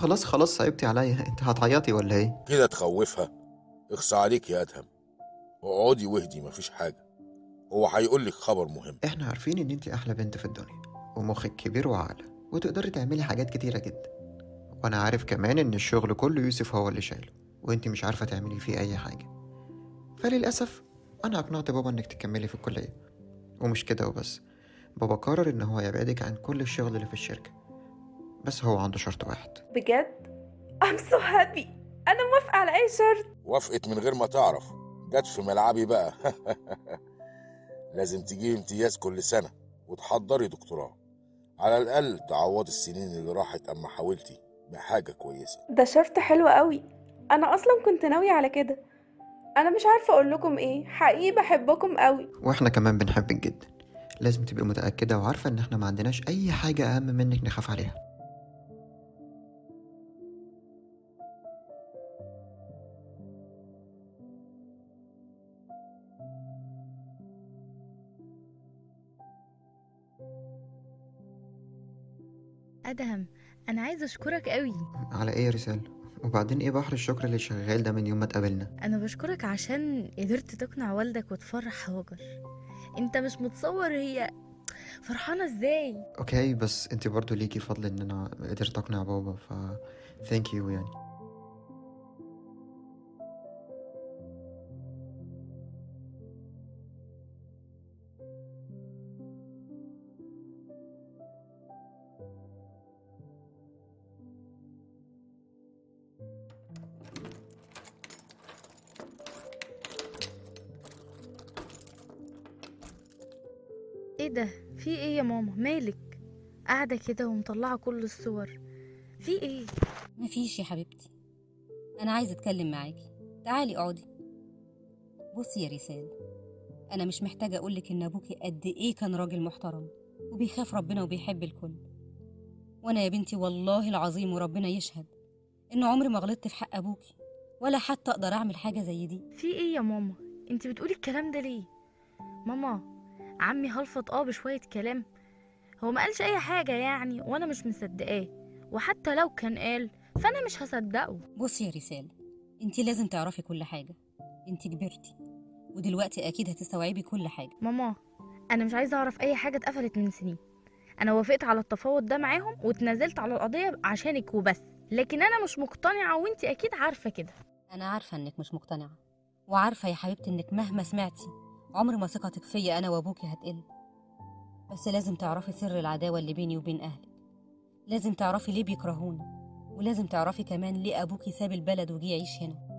خلاص خلاص صعبتي عليا. انت هتعيطي ولا إيه؟ كده تخوفها. اخصى عليك يا أدهم. اقعدي واهدي مفيش حاجة. هو هيقول لك خبر مهم. إحنا عارفين ان انت أحلى بنت في الدنيا ومخك كبير وعاقله وتقدري تعملي حاجات كتيرة جدا. وأنا عارف كمان ان الشغل كله يوسف هو اللي شايله وانت مش عارفة تعملي فيه أي حاجة. فللأسف أنا أقنعت بابا إنك تكملي في الكلية. ومش كده وبس. بابا قرر إن هو يبعدك عن كل الشغل اللي في الشركة. بس هو عنده شرط واحد. بجد؟ I'm so happy. أنا موافقة على أي شرط. وافقت من غير ما تعرف. جت في ملعبي بقى. لازم تجيبي امتياز كل سنة. وتحضري دكتوراه. على الأقل تعوضي السنين اللي راحت أما حاولتي بحاجة كويسة. ده شرط حلو قوي. أنا أصلا كنت ناوية على كده. أنا مش عارفة أقول لكم إيه. حقيقي بحبكم قوي. وإحنا كمان بنحبك جدا. لازم تبقي متأكدة وعارفة إن إحنا ما عندناش أي حاجة أهم منك نخاف عليها. أدهم أنا عايزة أشكرك قوي على إيه يا رسالة؟ وبعدين إيه بحر الشكر اللي شغال ده من يوم ما اتقابلنا؟ أنا بشكرك عشان قدرت تقنع والدك وتفرح هاجر. أنت مش متصور هي فرحانة إزاي؟ okay بس أنت برضو ليكي فضل إن أنا قدرت أقنع بابا ف thank you يعني. إيه ده؟ في إيه يا ماما؟ مالك؟ قاعدة كده ومطلعة كل الصور. في إيه؟ مفيش يا حبيبتي. أنا عايزة أتكلم معاكي. تعالي اقعدي. بصي يا رسال أنا مش محتاجة أقولك إن أبوكي قد إيه كان راجل محترم وبيخاف ربنا وبيحب الكل. وأنا يا بنتي والله العظيم وربنا يشهد إن عمري ما غلطت في حق أبوكي ولا حتى أقدر أعمل حاجة زي دي. في إيه يا ماما؟ انت بتقولي الكلام ده ليه؟ ماما عمي هلفط آه بشوية كلام. هو ما قالش أي حاجة يعني وأنا مش مصدقاه. وحتى لو كان قال فأنا مش هصدقه. بصي يا رسال أنت لازم تعرفي كل حاجة. أنت كبرتي ودلوقتي أكيد هتستوعبي كل حاجة. ماما أنا مش عايزة أعرف أي حاجة اتقفلت من سنين. أنا وافقت على التفاوض ده معاهم واتنازلت على القضية عشانك وبس. لكن أنا مش مقتنعة وأنت أكيد عارفة كده. أنا عارفة إنك مش مقتنعة وعارفة يا حبيبتي إنك مهما سمعتي عمر ما ثقتك فيا أنا وأبوكي هتقل. بس لازم تعرفي سر العداوة اللي بيني وبين أهلك. لازم تعرفي ليه بيكرهوني. ولازم تعرفي كمان ليه أبوكي ساب البلد وجي يعيش هنا.